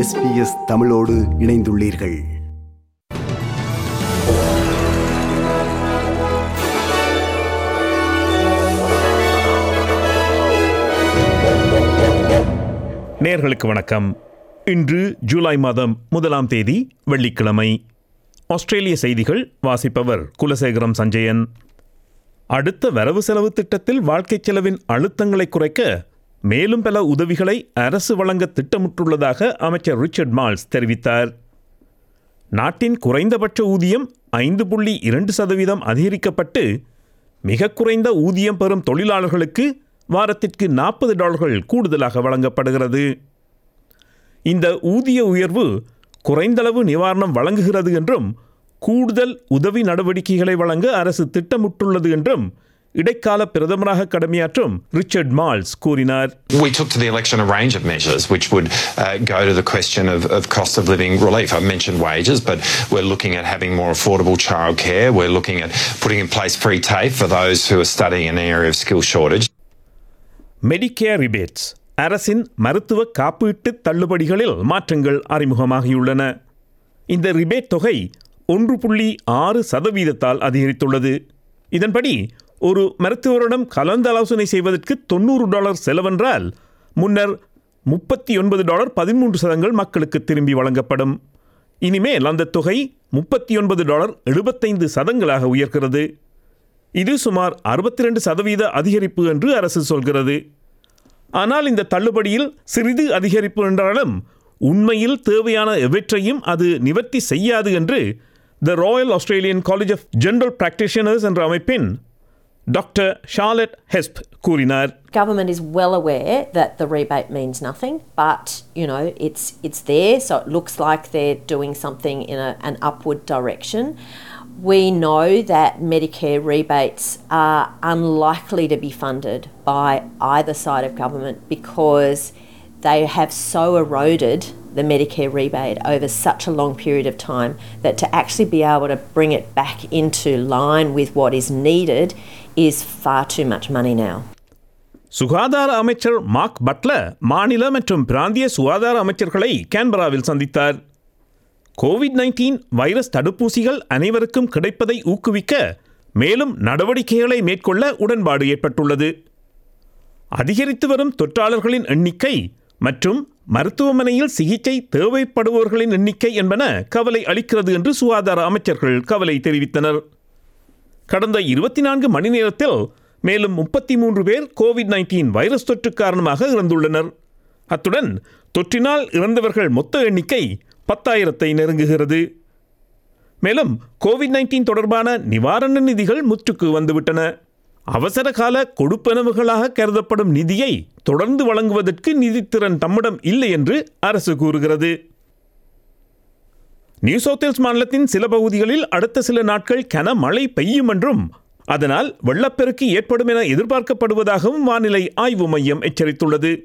SBS தமிழோடு இணைந்துள்ளீர்கள். நேர்களுக்கு வணக்கம். இன்று ஜூலை மாதம் முதலாம் தேதி வெள்ளிக்கிழமை. ஆஸ்திரேலிய செய்திகள் வாசிப்பவர் குலசேகரம் சஞ்சயன். அடுத்த வரவு செலவு திட்டத்தில் வாழ்க்கை செலவின் அழுத்தங்களை குறைக்க மேலும் பல உதவிகளை அரசு வழங்க திட்டமிட்டுள்ளதாக அமைச்சர் ரிச்சர்ட் மால்ஸ் தெரிவித்தார். நாட்டின் குறைந்தபட்ச ஊதியம் ஐந்து புள்ளி இரண்டு சதவீதம் அதிகரிக்கப்பட்டு மிக குறைந்த ஊதியம் பெறும் தொழிலாளர்களுக்கு வாரத்திற்கு நாற்பது டாலர்கள் கூடுதலாக வழங்கப்படுகிறது. இந்த ஊதிய உயர்வு குறைந்தளவு நிவாரணம் வழங்குகிறது என்றும் கூடுதல் உதவி நடவடிக்கைகளை வழங்க அரசு திட்டமிட்டுள்ளது என்றும் இடைக்கால பிரதமராக கடமையாற்றும் ரிச்சர்ட் மால்ஸ் கூறினார் We took to the election a range of measures which would uh, go to the question of, of cost of living relief. I've mentioned wages, but we're looking at having more affordable childcare. We're looking at putting in place free TAFE for those who are studying in an area of skill shortage. Medicare rebates அரசின் மருத்துவ காப்பீட்டு தள்ளுபடிகளில் மாற்றங்கள் அறிமுகமாகியுள்ளன இந்த rebate தொகை ஒன்று புள்ளி ஆறு சதவீதத்தால் அதிகரித்துள்ளது இதன்படி ஒரு மருத்துவரிடம் கலந்தாலோசனை செய்வதற்கு தொண்ணூறு டாலர் செலவென்றால் முன்னர் முப்பத்தி ஒன்பது டாலர் பதிமூன்று சதங்கள் மக்களுக்கு திரும்பி வழங்கப்படும். இனிமேல் அந்த தொகை முப்பத்தி ஒன்பது டாலர் எழுபத்தைந்து சதங்களாக உயர்கிறது. இது சுமார் அறுபத்தி ரெண்டு சதவீத அதிகரிப்பு என்று அரசு சொல்கிறது. ஆனால் இந்த தள்ளுபடியில் சிறிது அதிகரிப்பு என்றாலும் உண்மையில் தேவையான எவற்றையும் அது நிவர்த்தி செய்யாது என்று the Royal Australian College of General Practitioners என்ற அமைப்பின் டாக்டர் ஷார்லட் ஹெஸ்ப் கூறினார் government is well aware that the rebate means nothing, but you know it's it's there, so it looks like they're doing something in a, an upward direction. We know that Medicare rebates are unlikely to be funded by either side of government because they have so eroded the Medicare rebate over such a long period of time that to actually be able to bring it back into line with what is needed is far too much money now. சுகாதார அமைச்சர் mark Buttler மாநில மற்றும் பிராந்திய சுகாதார அமைச்சர்களை கேன்பராவில் சந்தித்தார் Covid nineteen virus தடுப்பூசிகள் அனைவருக்கும் கிடைப்பதை ஊக்குவிக்க மேலும் நடவடிக்கைகளை மேற்கொள்ள உடன்பாடு ஏற்பட்டுள்ளது அதிகரித்து வரும் தொற்றாளர்களின் எண்ணிக்கை மற்றும் மருத்துவமனையில் சிகிச்சை தேவைப்படுபவர்களின் எண்ணிக்கை என்பன கவலை அளிக்கிறது என்று சுகாதார அமைச்சர்கள் கவலை தெரிவித்தனர். கடந்த இருபத்தி நான்கு மணி நேரத்தில் மேலும் முப்பத்தி மூன்று பேர் கோவிட் நைன்டீன் வைரஸ் தொற்று காரணமாக இறந்துள்ளனர். அத்துடன் தொற்றினால் இறந்தவர்கள் மொத்த எண்ணிக்கை பத்தாயிரத்தை நெருங்குகிறது. மேலும் கோவிட் நைன்டீன் தொடர்பான நிவாரண நிதிகள் முற்றுக்கு வந்துவிட்டன. அவசர கால கொடுப்பனவுகளாக கருதப்படும் நிதியை தொடர்ந்து வழங்குவதற்கு நிதித்திறன் தம்மிடம் இல்லை என்று அரசு கூறுகிறது. நியூ சவுத்வேல்ஸ் மாநிலத்தின் சில பகுதிகளில் அடுத்த சில நாட்கள் கன மழை பெய்யும் என்றும் அதனால் வெள்ளப்பெருக்கு ஏற்படும் என எதிர்பார்க்கப்படுவதாகவும் வானிலை ஆய்வு மையம் எச்சரித்துள்ளது.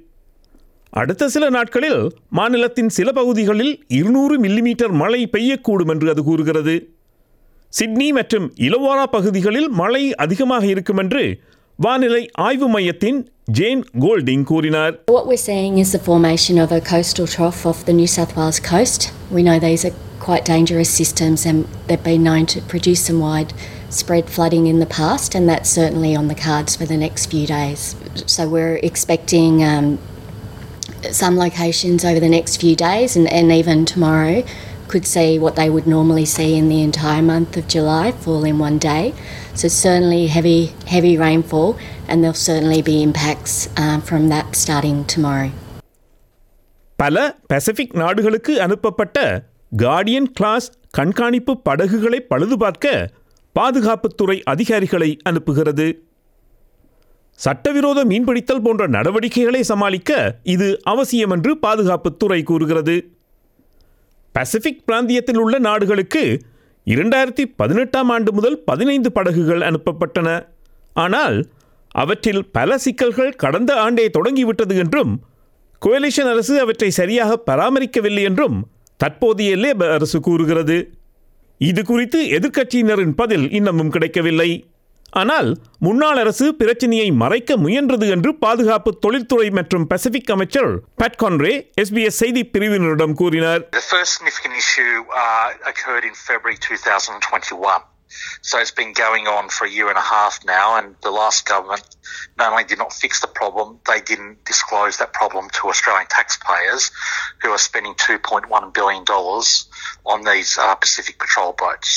அடுத்த சில நாட்களில் மாநிலத்தின் சில பகுதிகளில் இருநூறு மில்லிமீட்டர் மழை பெய்யக்கூடும் என்று அது கூறுகிறது. சிட்னி மற்றும் இலவோரா பகுதிகளில் மழை அதிகமாக இருக்கும் என்று வானிலை ஆய்வு மையத்தின் ஜேன் கோல்டிங் கூறினார் What we're seeing is the formation of a coastal trough off the New South Wales coast. We know these are quite dangerous systems and they've been known to produce some wide spread flooding in the past, and that's certainly on the cards for the next few days. So we're expecting um, some locations over the next few days and, and even tomorrow could see what they would normally see in the entire month of July fall in one day. So certainly heavy heavy rainfall and there'll certainly be impacts um, from that starting tomorrow. பல Pacific நாடுகளுக்கு அனுப்பப்பட்ட Guardian class கண்காணிப்பு படகுகளை பழுதுபார்க்க பாதுகாப்புத்துறை அதிகாரிகளை அனுப்புகிறது சட்டவிரோத மீன்பிடித்தல் போன்ற நடவடிக்கைகளை சமாளிக்க இது அவசியம் என்று பாதுகாப்புத்துறை கூறுகிறது பசிபிக் பிராந்தியத்தில் உள்ள நாடுகளுக்கு இரண்டாயிரத்தி பதினெட்டாம் ஆண்டு முதல் பதினைந்து படகுகள் அனுப்பப்பட்டன. ஆனால் அவற்றில் பல சிக்கல்கள் கடந்த ஆண்டே தொடங்கிவிட்டது என்றும் கோயலிஷன் அரசு அவற்றை சரியாக பராமரிக்கவில்லை என்றும் தற்போதைய லேபர் அரசு கூறுகிறது. இது குறித்து எதிர்க்கட்சியினரின் பதில் இன்னமும் கிடைக்கவில்லை. ஆனால் முன்னாள் அரசு பிரச்சனையை மறைக்க முயன்றது என்று பாதுகாப்பு தொழில்துறை மற்றும் பசிபிக் அமைச்சர் பேட் கான்ரே எஸ்பிஎஸ் செய்தி பிரிவினரிடம் கூறினார் The first significant issue uh, occurred in February 2021. So it's been going on for a year and a half now, and the last government not only did not fix the problem, they didn't disclose that problem to Australian taxpayers who are spending $2.1 billion on these uh, Pacific Patrol boats.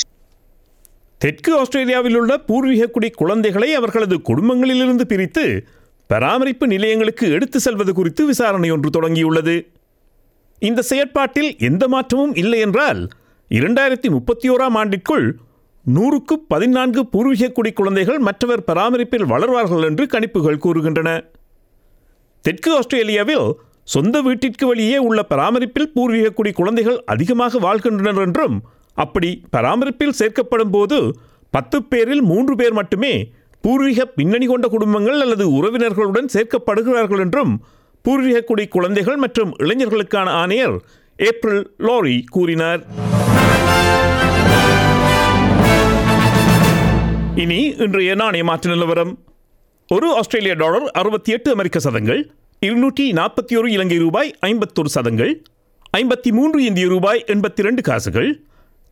தெற்கு ஆஸ்திரேலியாவில் உள்ள பூர்வீக குடி குழந்தைகளை அவர்களது குடும்பங்களிலிருந்து பிரித்து பராமரிப்பு நிலையங்களுக்கு எடுத்து செல்வது குறித்து விசாரணை ஒன்று தொடங்கியுள்ளது. இந்த செயற்பாட்டில் எந்த மாற்றமும் இல்லை என்றால் இரண்டாயிரத்தி முப்பத்தி ஓராம் ஆண்டிற்குள் நூறுக்கு பதினான்கு பூர்வீக குடி குழந்தைகள் மற்றவர் பராமரிப்பில் வளர்வார்கள் என்று கணிப்புகள் கூறுகின்றன. தெற்கு ஆஸ்திரேலியாவில் சொந்த வீட்டிற்கு வெளியே உள்ள பராமரிப்பில் பூர்வீக குடி குழந்தைகள் அதிகமாக வாழ்கின்றனர் என்றும் அப்படி பராமரிப்பில் சேர்க்கப்படும் போது பத்து பேரில் மூன்று பேர் மட்டுமே பூர்வீக பின்னணி கொண்ட குடும்பங்கள் அல்லது உறவினர்களுடன் சேர்க்கப்படுகிறார்கள் என்றும் பூர்வீக குடி குழந்தைகள் மற்றும் இளைஞர்களுக்கான ஆணையர் ஏப்ரல் லோரி கூறினார். இனி இன்றைய நாணய மாற்று நிலவரம். ஒரு ஆஸ்திரேலிய டாலர் அறுபத்தி எட்டு அமெரிக்க சதங்கள் இருநூற்றி நாற்பத்தி ஒரு இலங்கை ரூபாய் ஐம்பத்தொரு சதங்கள் ஐம்பத்தி மூன்று இந்திய ரூபாய் எண்பத்தி ரெண்டு காசுகள்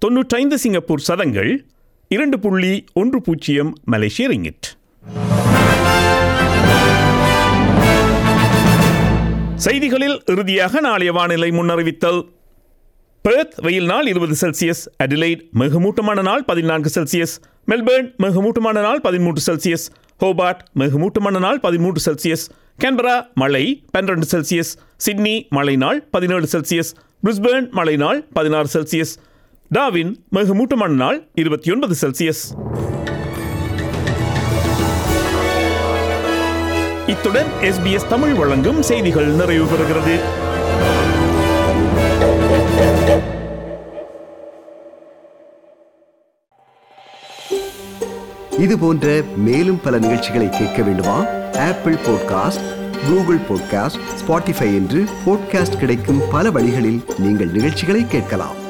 தொன்னூற்றைந்து சிங்கப்பூர் சதங்கள் இரண்டு புள்ளி ஒன்று பூஜ்ஜியம் மலேசிய ரிங்கிட். செய்திகளில் இறுதியாக நாளைய வானிலை முன்னறிவித்தல். பெர்த் வெயில் நாள் இருபது செல்சியஸ் அடிலைட் மிகமூட்டமான நாள் பதினான்கு செல்சியஸ் மெல்பர்ன் மிகமூட்டமான நாள் பதிமூன்று செல்சியஸ் ஹோபார்ட் மிகமூட்டமான நாள் பதிமூன்று செல்சியஸ் கேன்பரா மழை பன்னிரண்டு செல்சியஸ் சிட்னி மழை நாள் பதினேழு செல்சியஸ் பிரிஸ்பேர்ன் மழை நாள் பதினாறு செல்சியஸ் டாவின் மிகமூட்டமான நாள் இருபத்தி ஒன்பது செல்சியஸ். இத்துடன் எஸ்பிஎஸ் தமிழ் வழங்கும் செய்திகள் நிறைவு பெறுகிறது. இது போன்ற மேலும் பல நிகழ்ச்சிகளை கேட்க வேண்டுமா? Apple podcast Google podcast Spotify என்று பாட்காஸ்ட் கிடைக்கும் பல வழிகளில் நீங்கள் நிகழ்ச்சிகளை கேட்கலாம்.